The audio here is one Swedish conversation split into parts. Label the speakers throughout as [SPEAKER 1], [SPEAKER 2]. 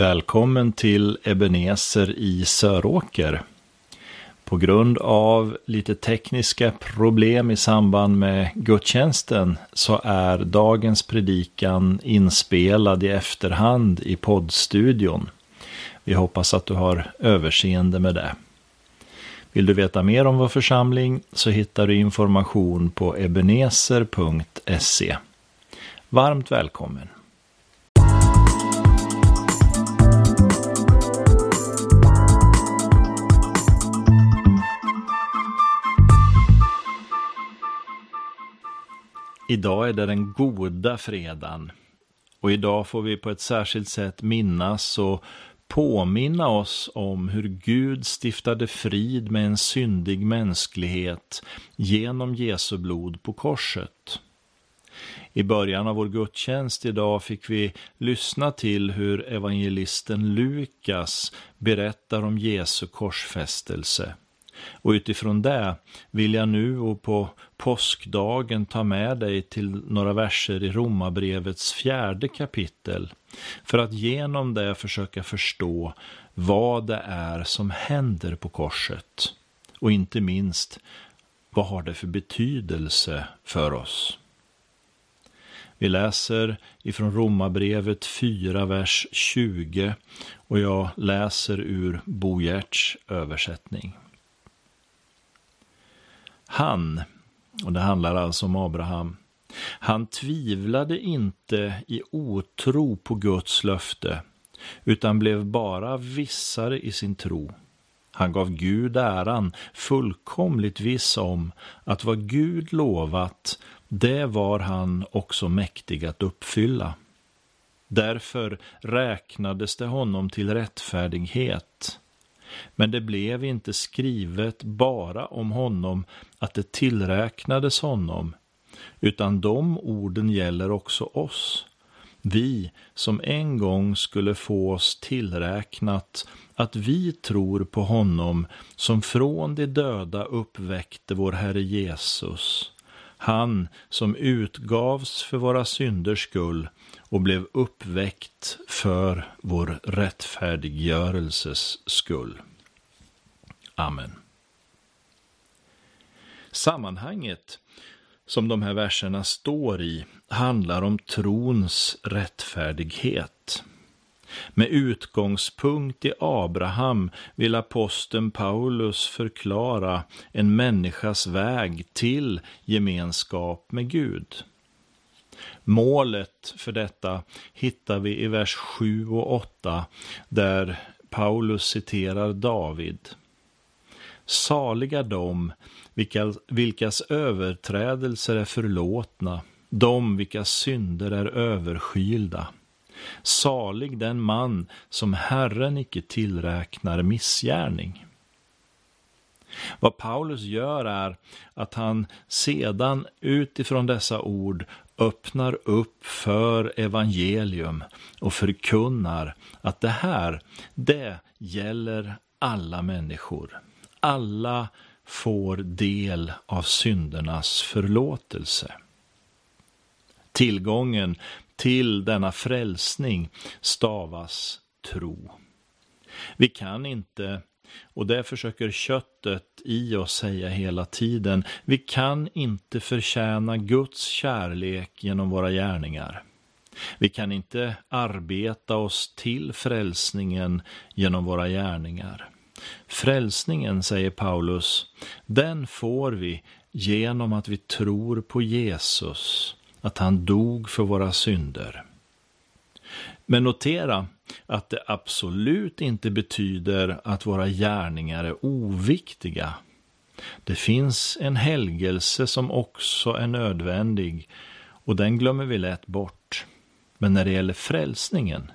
[SPEAKER 1] Välkommen till Ebenezer i Söråker. På grund av lite tekniska problem i samband med gudstjänsten så är dagens predikan inspelad i efterhand i poddstudion. Vi hoppas att du har överseende med det. Vill du veta mer om vår församling så hittar du information på ebenezer.se. Varmt välkommen! Idag är det den goda fredagen och idag får vi på ett särskilt sätt minnas och påminna oss om hur Gud stiftade frid med en syndig mänsklighet genom Jesu blod på korset. I början av vår gudstjänst idag fick vi lyssna till hur evangelisten Lukas berättar om Jesu korsfästelse. Och utifrån det vill jag nu och på påskdagen ta med dig till några verser i Romarbrevets fjärde kapitel för att genom det försöka förstå vad det är som händer på korset och inte minst vad har det för betydelse för oss. Vi läser ifrån Romarbrevet 4, vers 20 och jag läser ur Bo Gerts översättning. Han, och det handlar alltså om Abraham, han tvivlade inte i otro på Guds löfte, utan blev bara vissare i sin tro. Han gav Gud äran, fullkomligt viss om att vad Gud lovat, det var han också mäktig att uppfylla. Därför räknades det honom till rättfärdighet. Men det blev inte skrivet bara om honom att det tillräknades honom, utan de orden gäller också oss. Vi som en gång skulle få oss tillräknat att vi tror på honom som från de döda uppväckte vår Herre Jesus, han som utgavs för våra synders skull och blev uppväckt för vår rättfärdiggörelses skull. Amen. Sammanhanget som de här verserna står i handlar om trons rättfärdighet. Med utgångspunkt i Abraham vill aposteln Paulus förklara en människas väg till gemenskap med Gud. Målet för detta hittar vi i vers 7 och 8 där Paulus citerar David. Saliga de vilka, vilkas överträdelser är förlåtna, de vilkas synder är överskylda. Salig den man som Herren icke tillräknar missgärning. Vad Paulus gör är att han sedan utifrån dessa ord öppnar upp för evangelium och förkunnar att det här, det gäller alla människor. Alla får del av syndernas förlåtelse. Tillgången till denna frälsning stavas tro. Vi kan inte, och det försöker köttet i oss säga hela tiden, vi kan inte förtjäna Guds kärlek genom våra gärningar. Vi kan inte arbeta oss till frälsningen genom våra gärningar. Frälsningen, säger Paulus, den får vi genom att vi tror på Jesus, att han dog för våra synder. Men notera att det absolut inte betyder att våra gärningar är oviktiga. Det finns en helgelse som också är nödvändig och den glömmer vi lätt bort. Men när det gäller frälsningen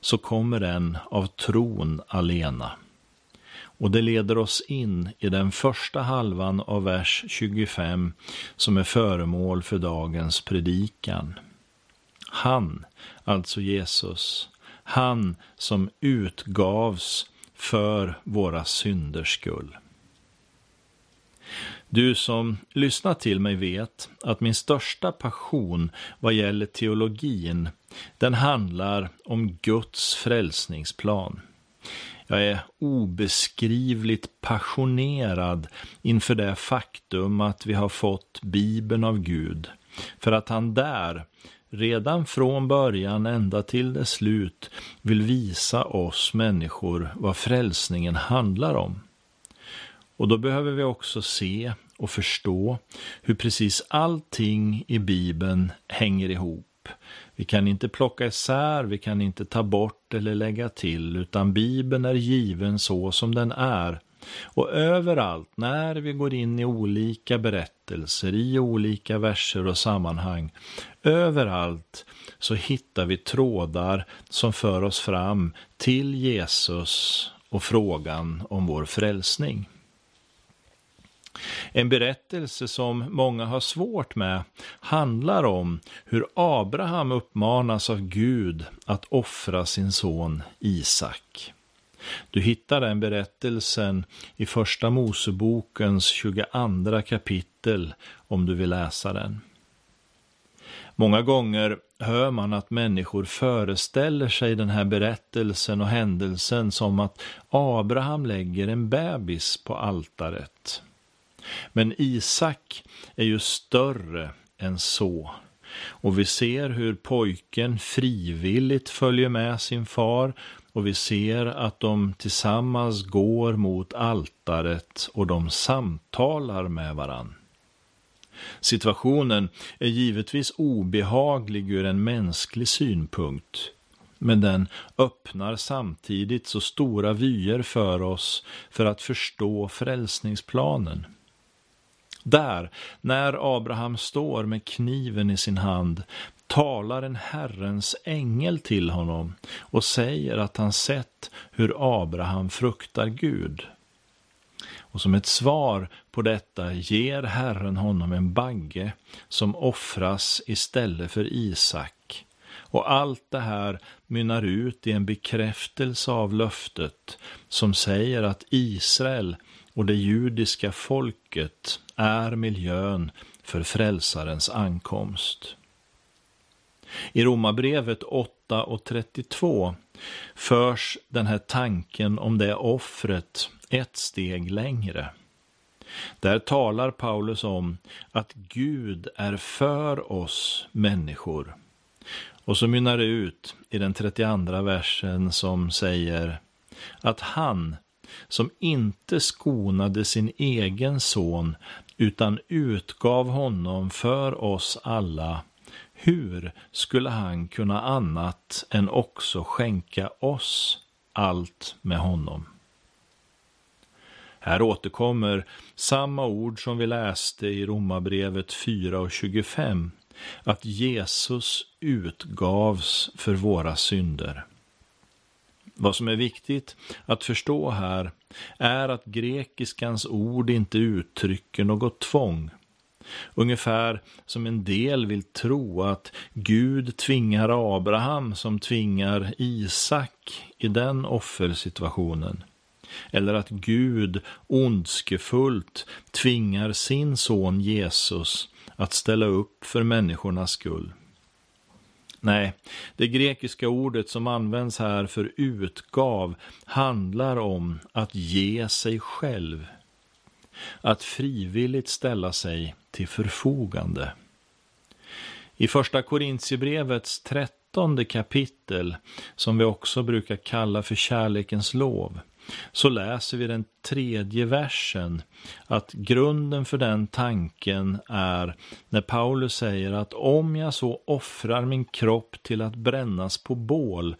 [SPEAKER 1] så kommer den av tron alena. Och det leder oss in i den första halvan av vers 25 som är föremål för dagens predikan. Han, alltså Jesus, han som utgavs för våra synders skull. Du som lyssnar till mig vet att min största passion vad gäller teologin, den handlar om Guds frälsningsplan. Jag är obeskrivligt passionerad inför det faktum att vi har fått Bibeln av Gud, för att han där, redan från början ända till dess slut, vill visa oss människor vad frälsningen handlar om. Och då behöver vi också se och förstå hur precis allting i Bibeln hänger ihop. Vi kan inte plocka isär, vi kan inte ta bort eller lägga till, utan Bibeln är given så som den är. Och överallt, när vi går in i olika berättelser, i olika verser och sammanhang, överallt så hittar vi trådar som för oss fram till Jesus och frågan om vår frälsning. En berättelse som många har svårt med handlar om hur Abraham uppmanas av Gud att offra sin son Isak. Du hittar den berättelsen i Första Mosebokens 22 kapitel om du vill läsa den. Många gånger hör man att människor föreställer sig den här berättelsen och händelsen som att Abraham lägger en bebis på altaret. Men Isak är ju större än så. Och vi ser hur pojken frivilligt följer med sin far och vi ser att de tillsammans går mot altaret och de samtalar med varann. Situationen är givetvis obehaglig ur en mänsklig synpunkt, men den öppnar samtidigt så stora vyer för oss för att förstå frälsningsplanen. Där, när Abraham står med kniven i sin hand, talar en Herrens ängel till honom och säger att han sett hur Abraham fruktar Gud. Och som ett svar på detta ger Herren honom en bagge som offras istället för Isak. Och allt det här mynnar ut i en bekräftelse av löftet som säger att Israel och det judiska folket är miljön för frälsarens ankomst. I Romarbrevet 8 och 32 förs den här tanken om det offret ett steg längre. Där talar Paulus om att Gud är för oss människor. Och så mynnar det ut i den 32 versen som säger att han som inte skonade sin egen son utan utgav honom för oss alla, hur skulle han kunna annat än också skänka oss allt med honom? Här återkommer samma ord som vi läste i Romarbrevet 4 och 25, att Jesus utgavs för våra synder. Vad som är viktigt att förstå här är att grekiskans ord inte uttrycker något tvång. Ungefär som en del vill tro att Gud tvingar Abraham som tvingar Isak i den offersituationen. Eller att Gud ondskefullt tvingar sin son Jesus att ställa upp för människornas skull. Nej, det grekiska ordet som används här för utgav handlar om att ge sig själv. Att frivilligt ställa sig till förfogande. I första Korintierbrevets trettonde kapitel, som vi också brukar kalla för kärlekens lov, så läser vi den tredje versen att grunden för den tanken är när Paulus säger att om jag så offrar min kropp till att brännas på bål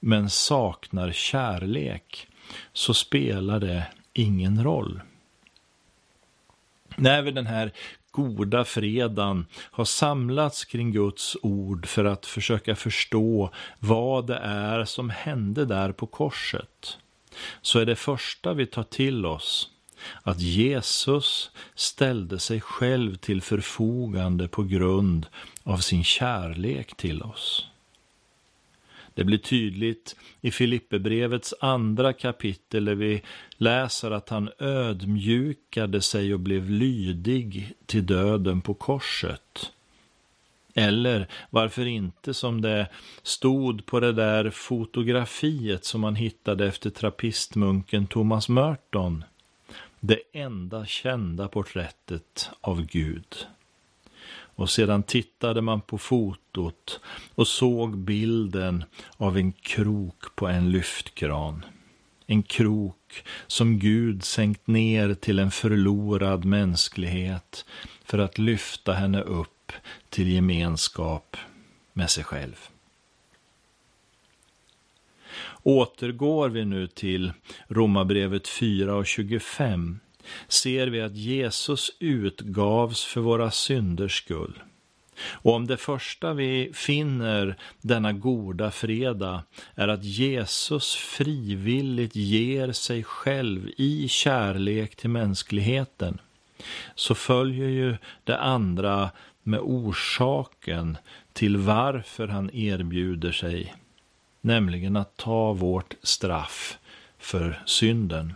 [SPEAKER 1] men saknar kärlek så spelar det ingen roll. När vi den här goda fredagen har samlats kring Guds ord för att försöka förstå vad det är som hände där på korset så är det första vi tar till oss att Jesus ställde sig själv till förfogande på grund av sin kärlek till oss. Det blir tydligt i Filipperbrevets andra kapitel där vi läser att han ödmjukade sig och blev lydig till döden på korset. Eller varför inte som det stod på det där fotografiet som man hittade efter trappistmunken Thomas Merton. Det enda kända porträttet av Gud. Och sedan tittade man på fotot och såg bilden av en krok på en lyftkran. En krok som Gud sänkt ner till en förlorad mänsklighet för att lyfta henne upp till gemenskap med sig själv. Återgår vi nu till Romarbrevet 4 och 25 ser vi att Jesus utgavs för våra synders skull. Och om det första vi finner denna goda fredag är att Jesus frivilligt ger sig själv i kärlek till mänskligheten, så följer ju det andra med orsaken till varför han erbjuder sig, nämligen att ta vårt straff för synden.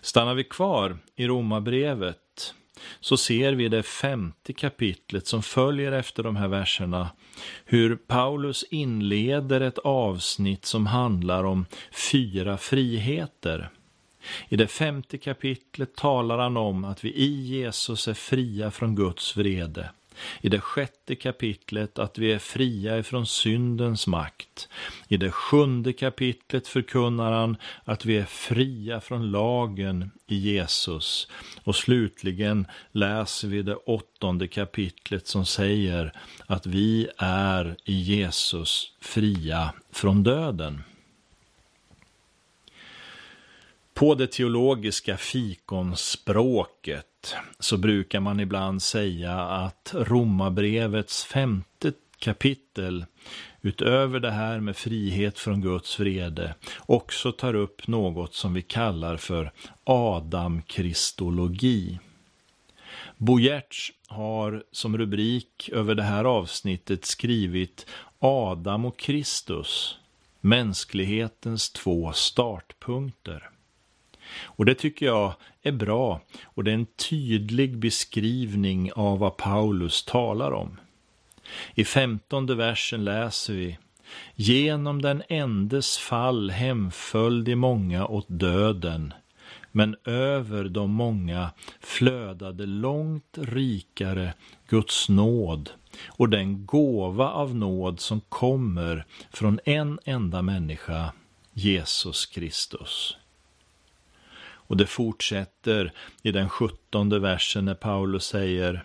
[SPEAKER 1] Stannar vi kvar i Romarbrevet så ser vi det femte kapitlet som följer efter de här verserna hur Paulus inleder ett avsnitt som handlar om fyra friheter. I det femte kapitlet talar han om att vi i Jesus är fria från Guds vrede i det sjätte kapitlet att vi är fria ifrån syndens makt. I det sjunde kapitlet förkunnar han att vi är fria från lagen i Jesus. Och slutligen läser vi det åttonde kapitlet som säger att vi är i Jesus fria från döden. På det teologiska fikonspråket så brukar man ibland säga att Romarbrevets femte kapitel utöver det här med frihet från Guds vrede också tar upp något som vi kallar för Adam-kristologi. Giertz har som rubrik över det här avsnittet skrivit Adam och Kristus, mänsklighetens två startpunkter. Och det tycker jag är bra och det är en tydlig beskrivning av vad Paulus talar om. I femtonde versen läser vi Genom den endes fall hemföll de många åt döden, men över de många flödade långt rikare Guds nåd och den gåva av nåd som kommer från en enda människa, Jesus Kristus. Och det fortsätter i den sjuttonde versen när Paulus säger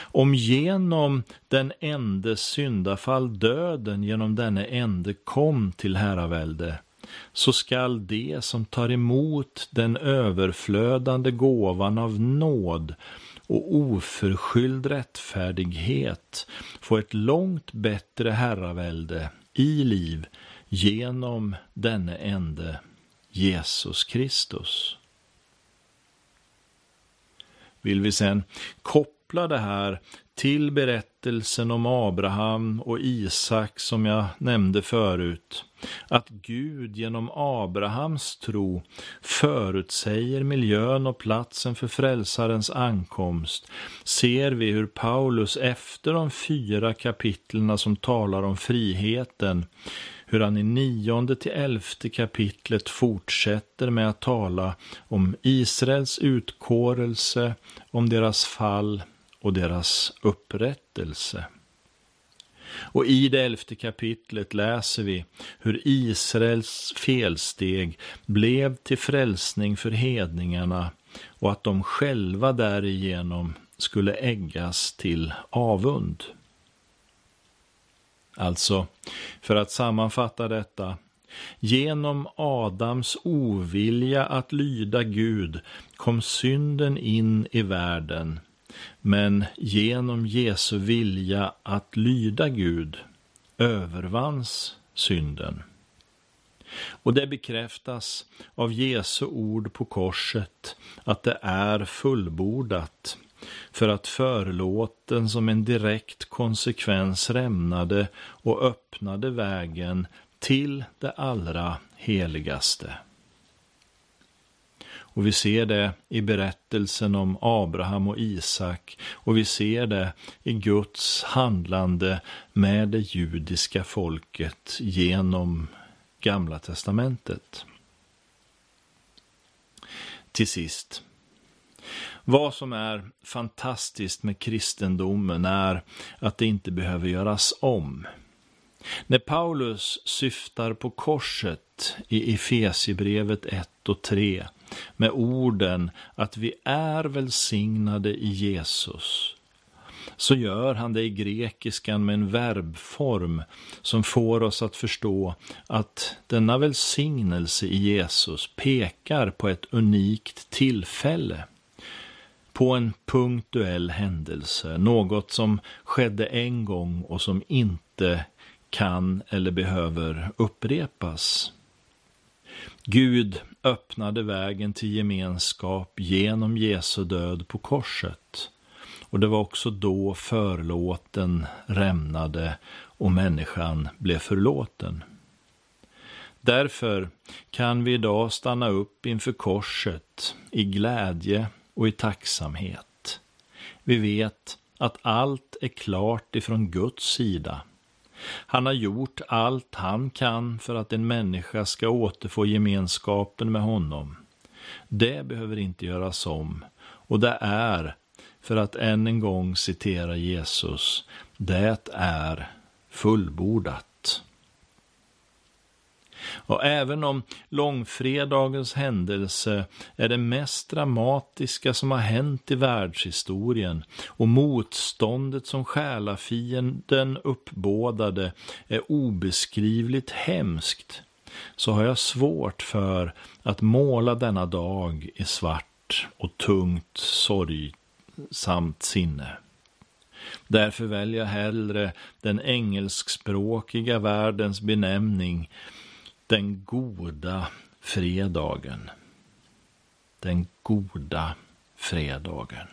[SPEAKER 1] om genom den ende syndafall döden genom denne ende kom till herravälde, så skall de som tar emot den överflödande gåvan av nåd och oförskylld rättfärdighet få ett långt bättre herravälde i liv genom denne ende, Jesus Kristus vill vi sen koppla det här till berättelsen om Abraham och Isak som jag nämnde förut. Att Gud genom Abrahams tro förutsäger miljön och platsen för frälsarens ankomst ser vi hur Paulus efter de fyra kapitlerna som talar om friheten hur han i nionde till elfte kapitlet fortsätter med att tala om Israels utkårelse, om deras fall och deras upprättelse. Och i det elfte kapitlet läser vi hur Israels felsteg blev till frälsning för hedningarna och att de själva därigenom skulle äggas till avund. Alltså, för att sammanfatta detta, genom Adams ovilja att lyda Gud kom synden in i världen, men genom Jesu vilja att lyda Gud övervanns synden. Och det bekräftas av Jesu ord på korset att det är fullbordat för att förlåten som en direkt konsekvens rämnade och öppnade vägen till det allra heligaste. Och vi ser det i berättelsen om Abraham och Isak och vi ser det i Guds handlande med det judiska folket genom Gamla testamentet. Till sist, vad som är fantastiskt med kristendomen är att det inte behöver göras om. När Paulus syftar på korset i Efesierbrevet 1 och 3 med orden att vi är välsignade i Jesus så gör han det i grekiskan med en verbform som får oss att förstå att denna välsignelse i Jesus pekar på ett unikt tillfälle på en punktuell händelse, något som skedde en gång och som inte kan eller behöver upprepas. Gud öppnade vägen till gemenskap genom Jesu död på korset. Och det var också då förlåten rämnade och människan blev förlåten. Därför kan vi idag stanna upp inför korset i glädje och i tacksamhet. Vi vet att allt är klart ifrån Guds sida. Han har gjort allt han kan för att en människa ska återfå gemenskapen med honom. Det behöver inte göras om och det är, för att än en gång citera Jesus, det är fullbordat. Och även om långfredagens händelse är det mest dramatiska som har hänt i världshistorien och motståndet som själafienden uppbådade är obeskrivligt hemskt, så har jag svårt för att måla denna dag i svart och tungt sorgsamt sinne. Därför väljer jag hellre den engelskspråkiga världens benämning den goda fredagen. Den goda fredagen.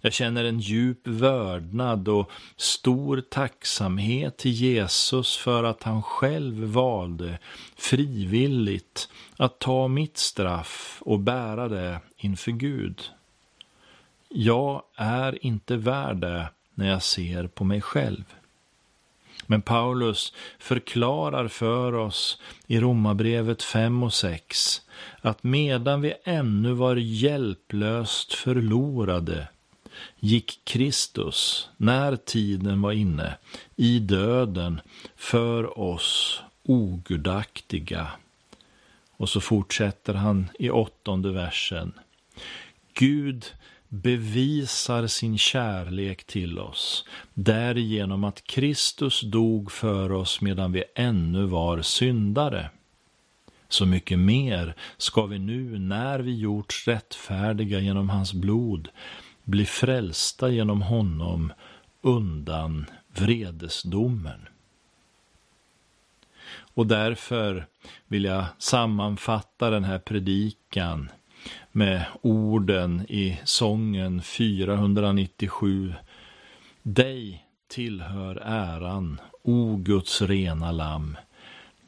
[SPEAKER 1] Jag känner en djup vördnad och stor tacksamhet till Jesus för att han själv valde frivilligt att ta mitt straff och bära det inför Gud. Jag är inte värd det när jag ser på mig själv. Men Paulus förklarar för oss i Romarbrevet 5 och 6 att medan vi ännu var hjälplöst förlorade gick Kristus, när tiden var inne, i döden för oss ogudaktiga. Och så fortsätter han i åttonde versen. Gud bevisar sin kärlek till oss därigenom att Kristus dog för oss medan vi ännu var syndare. Så mycket mer ska vi nu, när vi gjorts rättfärdiga genom hans blod, bli frälsta genom honom undan vredesdomen. Och därför vill jag sammanfatta den här predikan med orden i sången 497. Dig tillhör äran, o Guds rena lamm,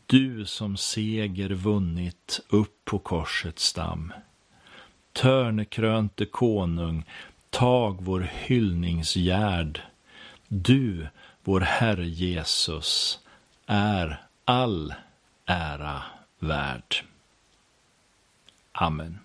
[SPEAKER 1] du som seger vunnit upp på korsets stam. Törnekrönte konung, tag vår hyllningsgärd. Du, vår Herre Jesus, är all ära värd. Amen.